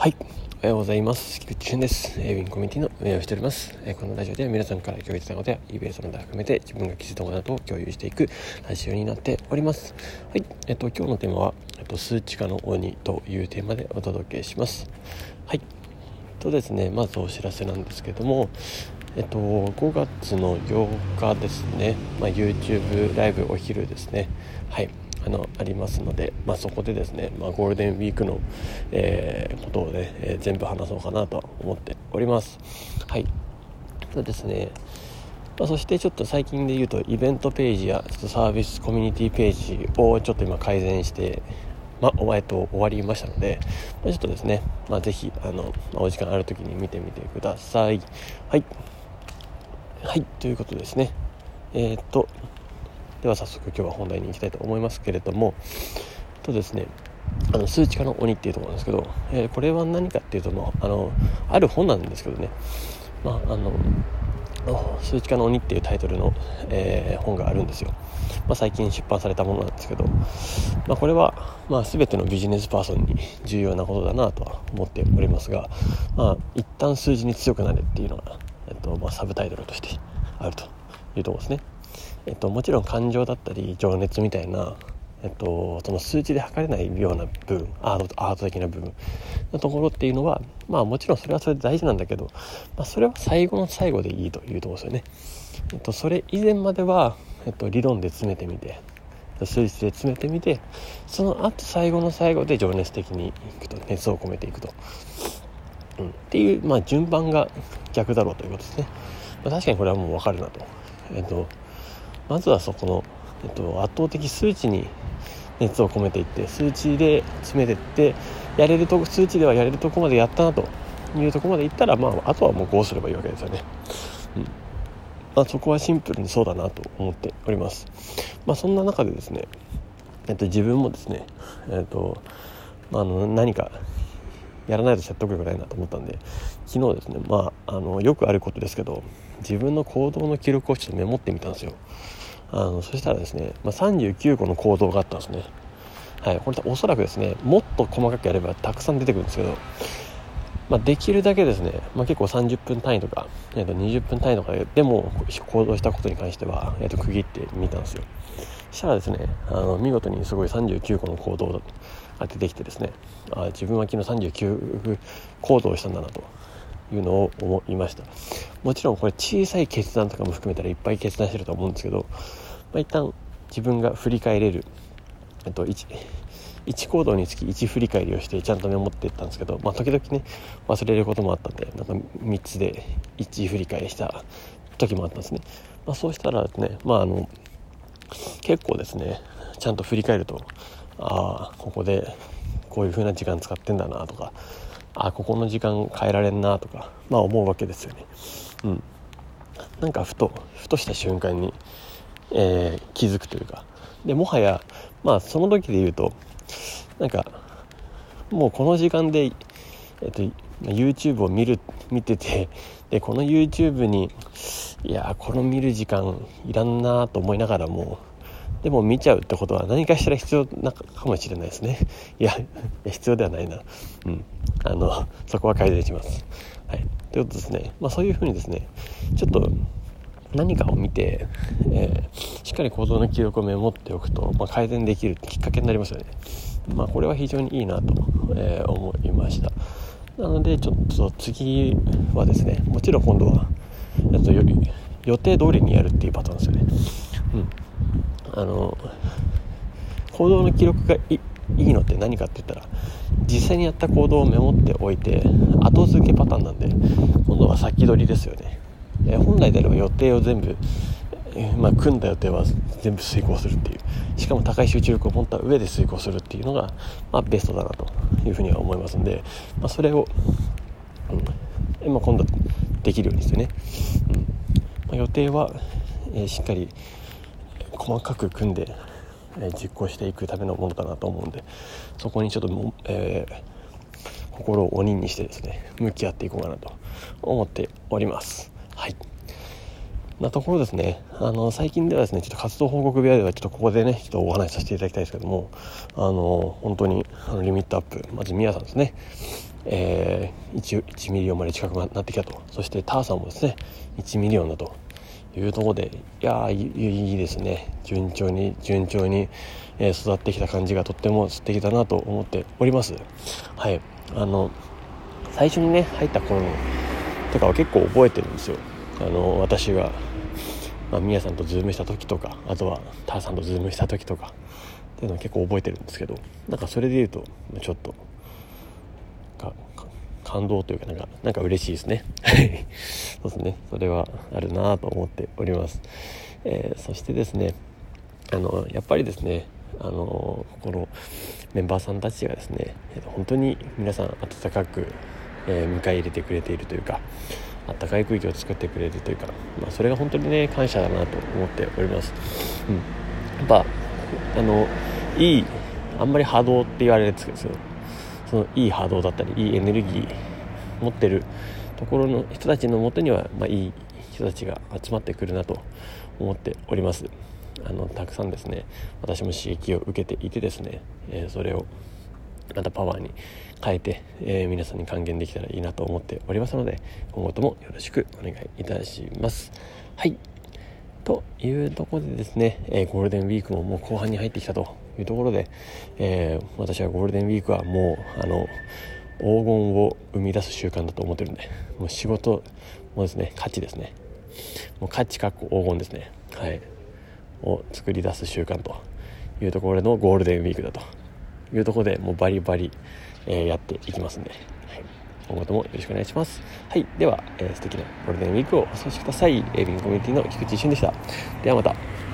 はい。おはようございます。菊池俊です。ウィンコミュニティの運営をしております。このラジオでは皆さんから共有したことやイベントなど含めて自分が気づいたことなどを共有していくラジオになっております。はい。えっと今日のテーマはえっと数値化の鬼というテーマでお届けします。はい。とですねまずお知らせなんですけどもえっと、5月の8日ですね、まあ、YouTube ライブお昼ですね。はい。あのありますので、まあ、そこでですね、まあ、ゴールデンウィークの、えー、ことをね、えー、全部話そうかなと思っておりますはいそうですねま、そしてちょっと最近で言うとイベントページやちょっとサービスコミュニティページをちょっと今改善してまあ、おえっと、終わりましたので、ま、ちょっとですね、まあ、ぜひ、あの、ま、お時間ある時に見てみてください。はい。はい、ということですね。えー、っと、では早速今日は本題に行きたいと思いますけれどもとですねあの数値化の鬼っていうところなんですけど、えー、これは何かっていうと、まあ、あのある本なんですけどね、まあ、あの数値化の鬼っていうタイトルの、えー、本があるんですよ、まあ、最近出版されたものなんですけど、まあ、これは、まあ、全てのビジネスパーソンに重要なことだなとは思っておりますが、まあ、一旦数字に強くなれっていうのが、えっとまあ、サブタイトルとしてあるというところですね。えっと、もちろん感情だったり情熱みたいな、えっと、その数値で測れないような部分アートアート的な部分のところっていうのはまあもちろんそれはそれで大事なんだけど、まあ、それは最後の最後でいいというところですよね。えっと、それ以前までは、えっと、理論で詰めてみて数値で詰めてみてその後最後の最後で情熱的にいくと熱を込めていくと、うん、っていう、まあ、順番が逆だろうということですね、まあ、確かにこれはもう分かるなと。えっとまずはそこの、えっと、圧倒的数値に熱を込めていって数値で詰めていってやれると数値ではやれるとこまでやったなというとこまでいったら、まあ、あとはもうこうすればいいわけですよね。うんまあ、そこはシンプルにそうだなと思っております。まあ、そんな中でですね、えっと、自分もですね、えっとまあ、あの何かやらないと説得力ないなと思ったんで昨日ですねまああのよくあることですけど自分の行動の記録をちょっとメモってみたんですよあのそしたらですね、まあ、39個の行動があったんですね。はい、これおそらくですねもっと細かくやればたくさん出てくるんですけど、まあ、できるだけですね、まあ、結構30分単位とか、えー、と20分単位とかでも行動したことに関しては、えー、と区切ってみたんですよ。そしたらですねあの見事にすごい39個の行動が出てきてですねあ自分は昨日39行動したんだなと。いうのを思いました。もちろんこれ小さい決断とかも含めたらいっぱい決断してると思うんですけど、まあ、一旦自分が振り返れる、えっと、1, 1行動につき1振り返りをしてちゃんとメモっていったんですけど、まあ、時々ね忘れることもあったんでなんか3つで1振り返りした時もあったんですね、まあ、そうしたらですねまああの結構ですねちゃんと振り返るとああここでこういう風な時間使ってんだなとかあここの時間変えられんなとかまあ思うわけですよね。うん、なんかふとふとした瞬間に、えー、気づくというかでもはやまあその時で言うとなんかもうこの時間で、えっと、YouTube を見る見ててでこの YouTube にいやこの見る時間いらんなと思いながらもでも見ちゃうってことは何かしら必要なかもしれないですね。いや、必要ではないな。うん。あの、そこは改善します。はい。ということですね。まあそういうふうにですね、ちょっと何かを見て、えー、しっかり行動の記録をメモっておくと、まあ、改善できるきっかけになりますよね。まあこれは非常にいいなと、えー、思いました。なのでちょっと次はですね、もちろん今度は、えっとより、予定通りにやるっていうパターン。あの行動の記録がいいのって何かって言ったら実際にやった行動をメモっておいて後付けパターンなんで今度は先取りですよね、え本来であれば予定を全部、えまあ、組んだ予定は全部遂行するっていう。しかも高い集中力を持った上で遂行するっていうのが、まあ、ベストだなというふうには思いますんで、まあ、それを、うんま、今度できるようにしてね、うん。ま、予定は、えー、しっかり細かく組んで、え実行していくためのものかなと思うんでそこにちょっとも、えー、心を鬼にしてですね向き合っていこうかなと思っております。はい。なところですね。あの最近ではですねちょっと活動報告部屋ではちょっとここでねちょっとお話しさせていただきたいですけどもあの本当にあのリミットアップまず宮さんですね。えー、1, 1ミリオンまで近くなってきたと。そしてターさんもですね1ミリオンだと。いうところでいやいいいですね。順調に順調に、え育ってきた感じがとっても素敵だなと思っております。はい。あの最初にね入った頃とかは結構覚えてるんですよ。あの私が、まあ、みやさんとズームした時とかあとはターさんとズームした時とかっていうのは結構覚えてるんですけどなんかそれで言うとちょっと感動というかなんかなんか嬉しいですね。そうですね。それはあるなと思っております、えー、そしてですねあのやっぱりですねあのこのメンバーさんたちがですね本当に皆さん温かく、え、迎え入れてくれているというかあったかい空気を作ってくれるというか、まあ、それが本当にね感謝だなと思っております、うん、やっぱあのいいあんまり波動って言われるんですけどそのいい波動だったりいいエネルギー持ってるところの人たちのもとには、まあ、いい人たちが集まってくるなと思っております。あのたくさんですね私も刺激を受けていてですね、えー、それをまたパワーに変えて、えー、皆さんに還元できたらいいなと思っておりますので今後ともよろしくお願いいたします。はい。というところでですね、えー、ゴールデンウィークももう後半に入ってきたというところで、えー、私はゴールデンウィークはもうあの黄金を生み出す習慣だと思ってるんでもう仕事もですね価値ですね。もう価値かっこ黄金ですね。はい。を作り出す習慣というところでのゴールデンウィークだと。いうところでもうバリバリ、えー、やっていきますんで、はい、今後ともよろしくお願いします。はい。では、えー、素敵なゴールデンウィークをお過ごしください。エビンコミュニティの菊池俊でした。ではまた。